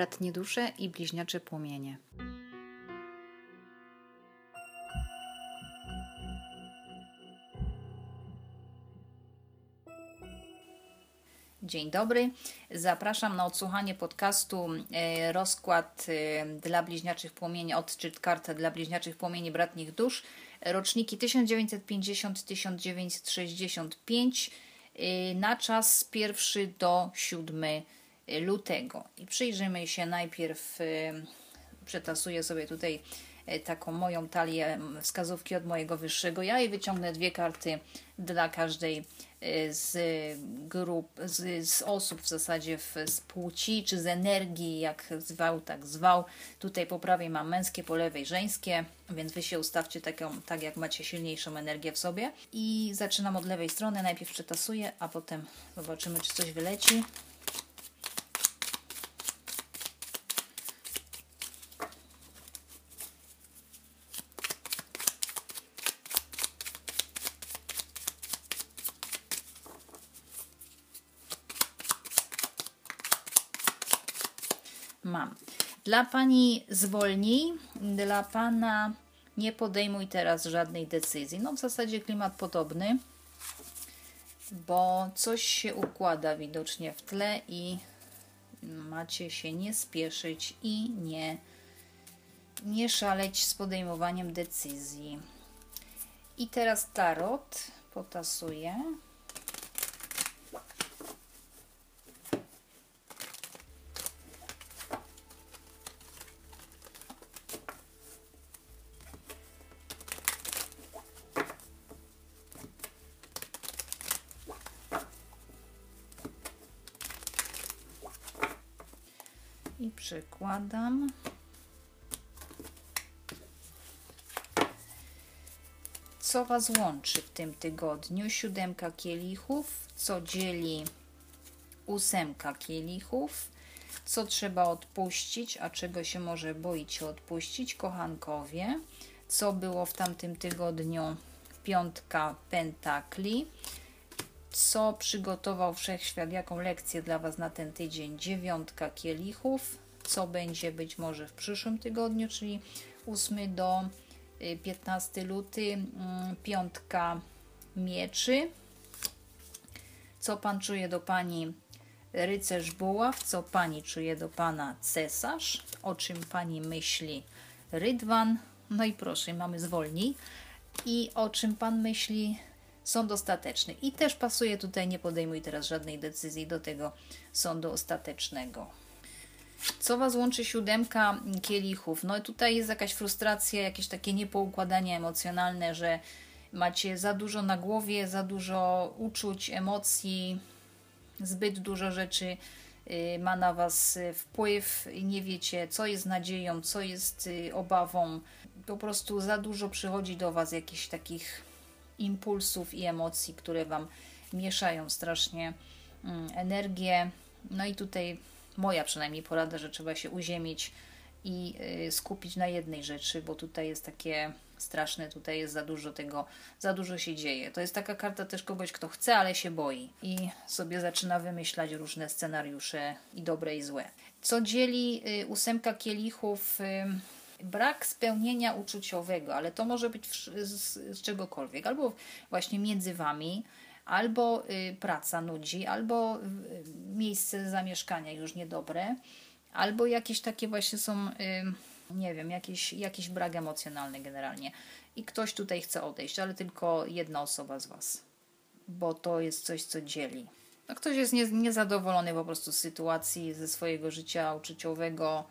bratnie dusze i bliźniacze płomienie. Dzień dobry. Zapraszam na odsłuchanie podcastu e, Rozkład e, dla bliźniaczych płomieni, odczyt karta dla bliźniaczych płomieni bratnich dusz, roczniki 1950-1965 e, na czas 1 do 7 lutego. I przyjrzymy się najpierw, przetasuję sobie tutaj taką moją talię wskazówki od mojego wyższego ja i wyciągnę dwie karty dla każdej z grup, z, z osób w zasadzie w, z płci, czy z energii, jak zwał, tak zwał. Tutaj po prawej mam męskie, po lewej żeńskie, więc Wy się ustawcie taką, tak, jak macie silniejszą energię w sobie. I zaczynam od lewej strony, najpierw przetasuję, a potem zobaczymy, czy coś wyleci. Mam. Dla pani zwolnij, dla pana nie podejmuj teraz żadnej decyzji. No w zasadzie klimat podobny, bo coś się układa widocznie w tle i macie się nie spieszyć i nie, nie szaleć z podejmowaniem decyzji. I teraz tarot potasuję. Przykładam. Co Was łączy w tym tygodniu? Siódemka kielichów, co dzieli ósemka kielichów, co trzeba odpuścić, a czego się może boić odpuścić, kochankowie, co było w tamtym tygodniu piątka pentakli, co przygotował wszechświat, jaką lekcję dla Was na ten tydzień. Dziewiątka kielichów, co będzie być może w przyszłym tygodniu, czyli 8 do 15 y, luty, mm, piątka mieczy, co Pan czuje do Pani rycerz buław, co Pani czuje do Pana cesarz, o czym Pani myśli rydwan, no i proszę, mamy zwolnij, i o czym Pan myśli sąd ostateczny. I też pasuje tutaj, nie podejmuj teraz żadnej decyzji do tego sądu ostatecznego. Co Was łączy siódemka kielichów? No i tutaj jest jakaś frustracja, jakieś takie niepoukładanie emocjonalne, że macie za dużo na głowie, za dużo uczuć, emocji, zbyt dużo rzeczy y, ma na Was wpływ i nie wiecie, co jest nadzieją, co jest y, obawą. Po prostu za dużo przychodzi do Was jakichś takich impulsów i emocji, które Wam mieszają strasznie mm, energię. No i tutaj moja przynajmniej porada, że trzeba się uziemić i y, skupić na jednej rzeczy, bo tutaj jest takie straszne, tutaj jest za dużo tego, za dużo się dzieje. To jest taka karta też kogoś, kto chce, ale się boi i sobie zaczyna wymyślać różne scenariusze i dobre i złe. Co dzieli y, ósemka kielichów? brak spełnienia uczuciowego, ale to może być z, z czegokolwiek, albo właśnie między wami, albo y, praca nudzi, albo y, miejsce zamieszkania już niedobre, albo jakieś takie właśnie są, y, nie wiem, jakiś, jakiś brak emocjonalny generalnie. I ktoś tutaj chce odejść, ale tylko jedna osoba z Was, bo to jest coś, co dzieli. No, ktoś jest nie, niezadowolony po prostu z sytuacji, ze swojego życia uczuciowego,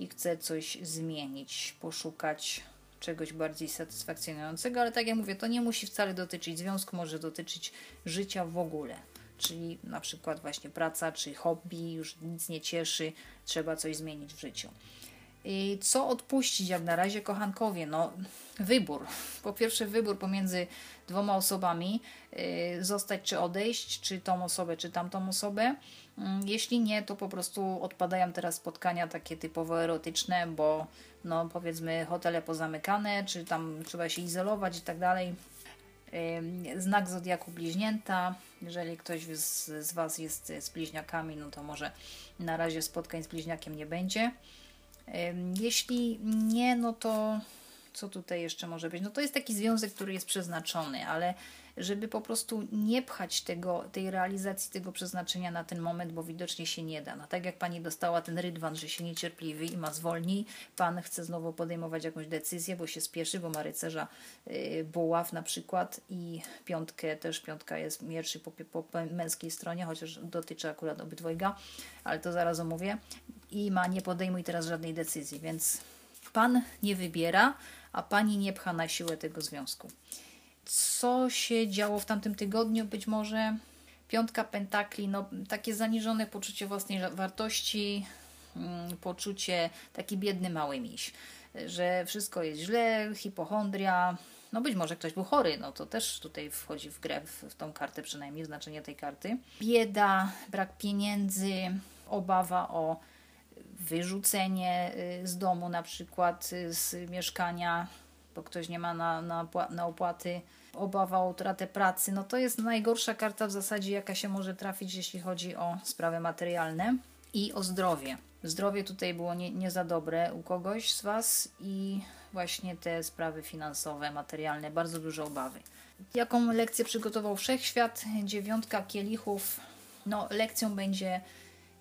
i chce coś zmienić, poszukać czegoś bardziej satysfakcjonującego, ale tak jak mówię, to nie musi wcale dotyczyć związku, może dotyczyć życia w ogóle. Czyli na przykład właśnie praca czy hobby już nic nie cieszy, trzeba coś zmienić w życiu. I co odpuścić jak na razie kochankowie? No, wybór. Po pierwsze, wybór pomiędzy dwoma osobami, yy, zostać czy odejść, czy tą osobę, czy tamtą osobę. Yy, jeśli nie, to po prostu odpadają teraz spotkania takie typowo erotyczne, bo no powiedzmy hotele pozamykane, czy tam trzeba się izolować i tak dalej. Znak zodiaku bliźnięta. Jeżeli ktoś z, z Was jest z bliźniakami, no to może na razie spotkań z bliźniakiem nie będzie. Jeśli nie, no to co tutaj jeszcze może być? No to jest taki związek, który jest przeznaczony, ale żeby po prostu nie pchać tego, tej realizacji tego przeznaczenia na ten moment, bo widocznie się nie da. No tak jak pani dostała ten rydwan, że się niecierpliwi i ma zwolni, pan chce znowu podejmować jakąś decyzję, bo się spieszy, bo ma rycerza yy, buław na przykład i piątkę, też piątka jest mierszy po, po męskiej stronie, chociaż dotyczy akurat obydwojga, ale to zaraz omówię. I ma nie podejmuj teraz żadnej decyzji, więc pan nie wybiera, a pani nie pcha na siłę tego związku co się działo w tamtym tygodniu, być może piątka pentakli, no takie zaniżone poczucie własnej wartości, mm, poczucie taki biedny mały miś, że wszystko jest źle, hipochondria, no być może ktoś był chory, no to też tutaj wchodzi w grę, w, w tą kartę przynajmniej, znaczenie tej karty. Bieda, brak pieniędzy, obawa o wyrzucenie y, z domu na przykład, y, z mieszkania, bo ktoś nie ma na, na, na opłaty, obawa o utratę pracy. No to jest najgorsza karta w zasadzie, jaka się może trafić, jeśli chodzi o sprawy materialne i o zdrowie. Zdrowie tutaj było nie, nie za dobre u kogoś z Was i właśnie te sprawy finansowe, materialne, bardzo duże obawy. Jaką lekcję przygotował Wszechświat? Dziewiątka kielichów. No, lekcją będzie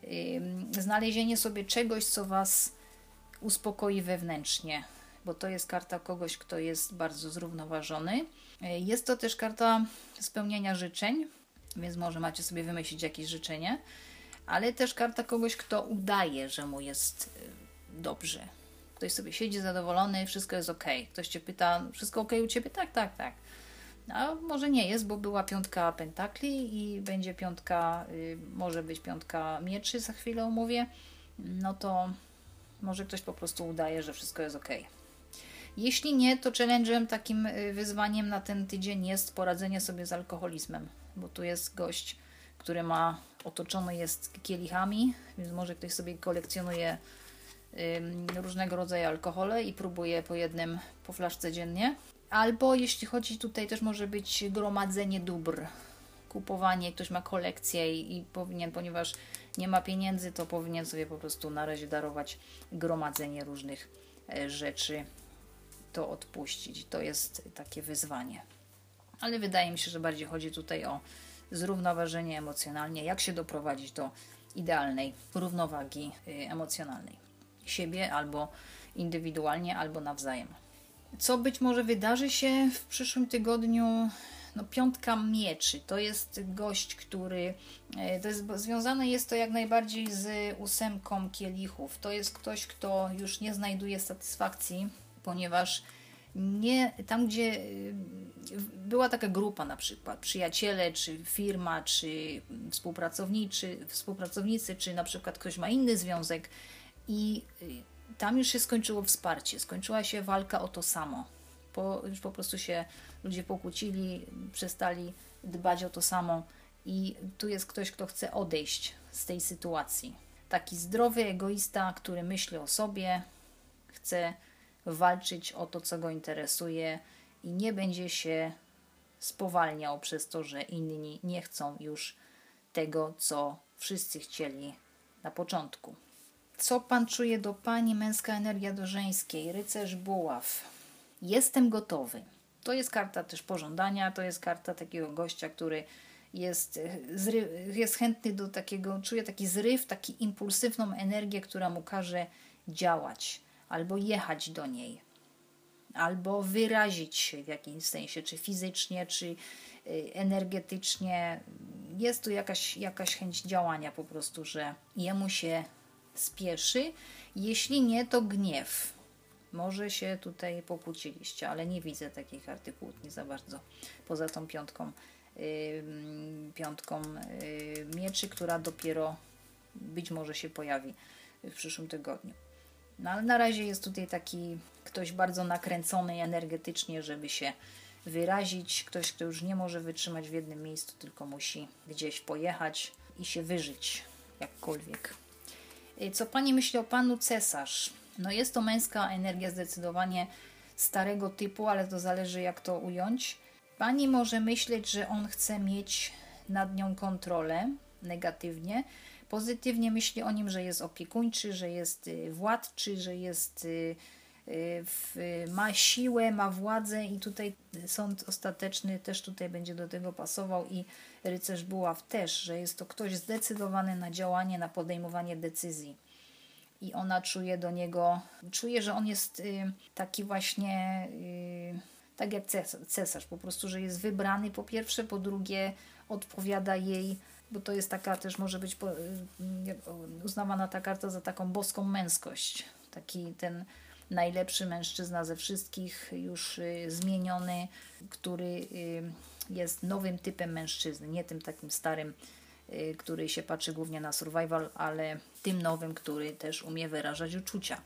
yy, znalezienie sobie czegoś, co Was uspokoi wewnętrznie, bo to jest karta kogoś, kto jest bardzo zrównoważony. Jest to też karta spełniania życzeń, więc może macie sobie wymyślić jakieś życzenie, ale też karta kogoś, kto udaje, że mu jest y, dobrze. Ktoś sobie siedzi zadowolony, wszystko jest ok. Ktoś cię pyta, wszystko ok u ciebie? Tak, tak, tak. A może nie jest, bo była piątka pentakli i będzie piątka, y, może być piątka mieczy, za chwilę omówię. No to może ktoś po prostu udaje, że wszystko jest ok. Jeśli nie, to challenge'em, takim y, wyzwaniem na ten tydzień jest poradzenie sobie z alkoholizmem, bo tu jest gość, który ma otoczony jest kielichami, więc może ktoś sobie kolekcjonuje różnego rodzaju alkohole i próbuje po jednym po flaszce dziennie. Albo jeśli chodzi tutaj też może być gromadzenie dóbr, kupowanie, ktoś ma kolekcję i, i powinien, ponieważ nie ma pieniędzy, to powinien sobie po prostu na razie darować gromadzenie różnych e, rzeczy to odpuścić. To jest takie wyzwanie. Ale wydaje mi się, że bardziej chodzi tutaj o zrównoważenie emocjonalnie, jak się doprowadzić do idealnej równowagi y, emocjonalnej siebie albo indywidualnie, albo nawzajem. Co być może wydarzy się w przyszłym tygodniu? No, piątka mieczy to jest gość, który y, to jest związane jest to jak najbardziej z ósemką kielichów. To jest ktoś, kto już nie znajduje satysfakcji ponieważ nie, tam, gdzie y, była taka grupa na przykład, przyjaciele, czy firma, czy współpracowniczy, współpracownicy, czy na przykład ktoś ma inny związek i y, tam już się skończyło wsparcie, skończyła się walka o to samo. Po, już po prostu się ludzie pokłócili, przestali dbać o to samo i tu jest ktoś, kto chce odejść z tej sytuacji. Taki zdrowy egoista, który myśli o sobie, chce walczyć o to, co go interesuje i nie będzie się spowalniał przez to, że inni nie chcą już tego, co wszyscy chcieli na początku. Co pan czuje do pani, męska energia do żeńskiej, rycerz buław. Jestem gotowy. To jest karta też pożądania, to jest karta takiego gościa, który jest, jest chętny do takiego, czuje taki zryw, taki impulsywną energię, która mu każe działać albo jechać do niej, albo wyrazić się w jakimś sensie, czy fizycznie, czy y, energetycznie. Jest tu jakaś, jakaś chęć działania po prostu, że jemu się spieszy. Jeśli nie, to gniew. Może się tutaj pokłóciliście, ale nie widzę takich artykułów nie za bardzo. Poza tą piątką, yy, piątką yy, mieczy, która dopiero być może się pojawi w przyszłym tygodniu. No ale na razie jest tutaj taki ktoś bardzo nakręcony energetycznie, żeby się wyrazić. Ktoś, kto już nie może wytrzymać w jednym miejscu, tylko musi gdzieś pojechać i się wyżyć jakkolwiek. Y, co pani myśli o panu cesarz? No jest to męska energia zdecydowanie starego typu, ale to zależy jak to ująć. Pani może myśleć, że on chce mieć nad nią kontrolę negatywnie. Pozytywnie myśli o nim, że jest opiekuńczy, że jest y, władczy, że jest y, y, ma siłę, ma władzę i tutaj sąd ostateczny też tutaj będzie do tego pasował i rycerz buław też, że jest to ktoś zdecydowany na działanie, na podejmowanie decyzji. I ona czuje do niego, czuje, że on jest taki właśnie tak jak cesarz, po prostu, że jest wybrany po pierwsze, po drugie odpowiada jej, bo to jest taka też może być uznawana ta karta za taką boską męskość. Taki ten najlepszy mężczyzna ze wszystkich, już y, zmieniony, który y, jest nowym typem mężczyzny, nie tym takim starym, y, który się patrzy głównie na survival, ale tym nowym, który też umie wyrażać uczucia.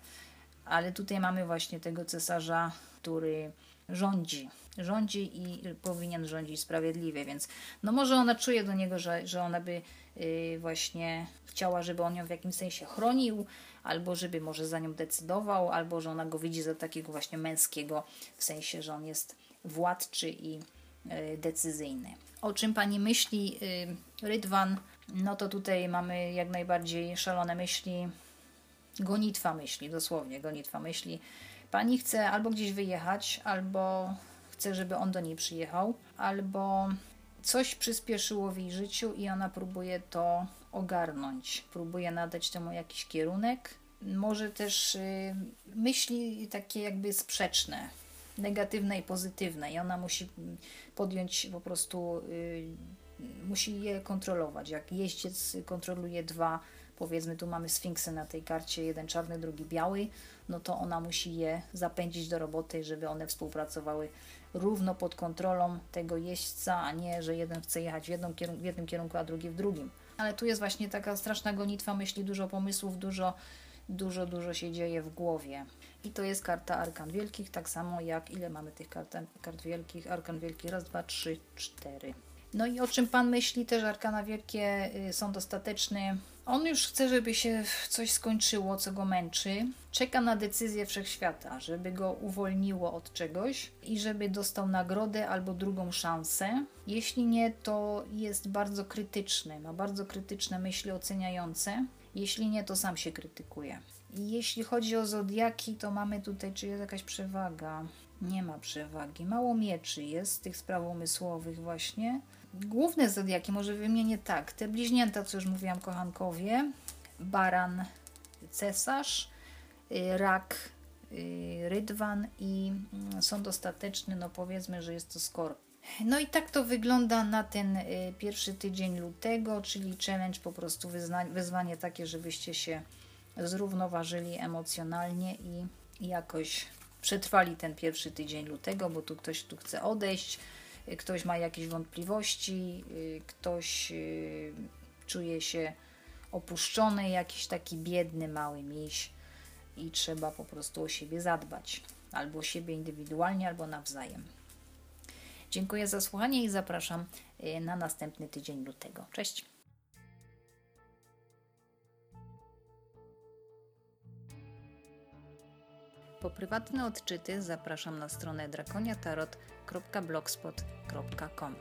Ale tutaj mamy właśnie tego cesarza, który rządzi. Rządzi i powinien rządzić sprawiedliwie, więc no może ona czuje do niego, że, że ona by yy, właśnie chciała, żeby on ją w jakimś sensie chronił, albo żeby może za nią decydował, albo że ona go widzi za takiego właśnie męskiego, w sensie, że on jest władczy i yy, decyzyjny. O czym pani myśli, yy, Rydwan? No to tutaj mamy jak najbardziej szalone myśli, gonitwa myśli, dosłownie gonitwa myśli Pani chce albo gdzieś wyjechać, albo chce, żeby on do niej przyjechał, albo coś przyspieszyło w jej życiu i ona próbuje to ogarnąć, próbuje nadać temu jakiś kierunek. Może też y, myśli takie jakby sprzeczne, negatywne i pozytywne, i ona musi podjąć po prostu, y, musi je kontrolować. Jak jeździec kontroluje dwa, powiedzmy, tu mamy sfinksy na tej karcie, jeden czarny, drugi biały no to ona musi je zapędzić do roboty, żeby one współpracowały równo pod kontrolą tego jeźdźca, a nie, że jeden chce jechać w, jedną kierunku, w jednym kierunku, a drugi w drugim. Ale tu jest właśnie taka straszna gonitwa myśli, dużo pomysłów, dużo, dużo, dużo się dzieje w głowie. I to jest karta Arkan Wielkich, tak samo jak ile mamy tych kart, kart wielkich? Arkan Wielkich, raz, dwa, trzy, cztery. No i o czym Pan myśli? Też Arkana Wielkie y, są dostateczne. On już chce, żeby się coś skończyło, co go męczy. Czeka na decyzję wszechświata, żeby go uwolniło od czegoś i żeby dostał nagrodę albo drugą szansę. Jeśli nie, to jest bardzo krytyczny, ma bardzo krytyczne myśli oceniające. Jeśli nie, to sam się krytykuje. Jeśli chodzi o zodiaki, to mamy tutaj, czy jest jakaś przewaga? Nie ma przewagi. Mało mieczy jest tych spraw umysłowych właśnie główne zodiaki, może wymienię tak, te bliźnięta, co już mówiłam, kochankowie, baran, cesarz, y, rak, y, rydwan i mm, są dostateczny, no powiedzmy, że jest to skorp. No i tak to wygląda na ten y, pierwszy tydzień lutego, czyli challenge, po prostu wyzwanie takie, żebyście się zrównoważyli emocjonalnie i jakoś przetrwali ten pierwszy tydzień lutego, bo tu ktoś tu chce odejść, ktoś ma jakieś wątpliwości, y, ktoś y, czuje się opuszczony, jakiś taki biedny mały miś i trzeba po prostu o siebie zadbać. Albo o siebie indywidualnie, albo nawzajem. Dziękuję za słuchanie i zapraszam y, na następny tydzień lutego. Cześć! Po prywatne odczyty zapraszam na stronę drakoniatarot.blogspot.com.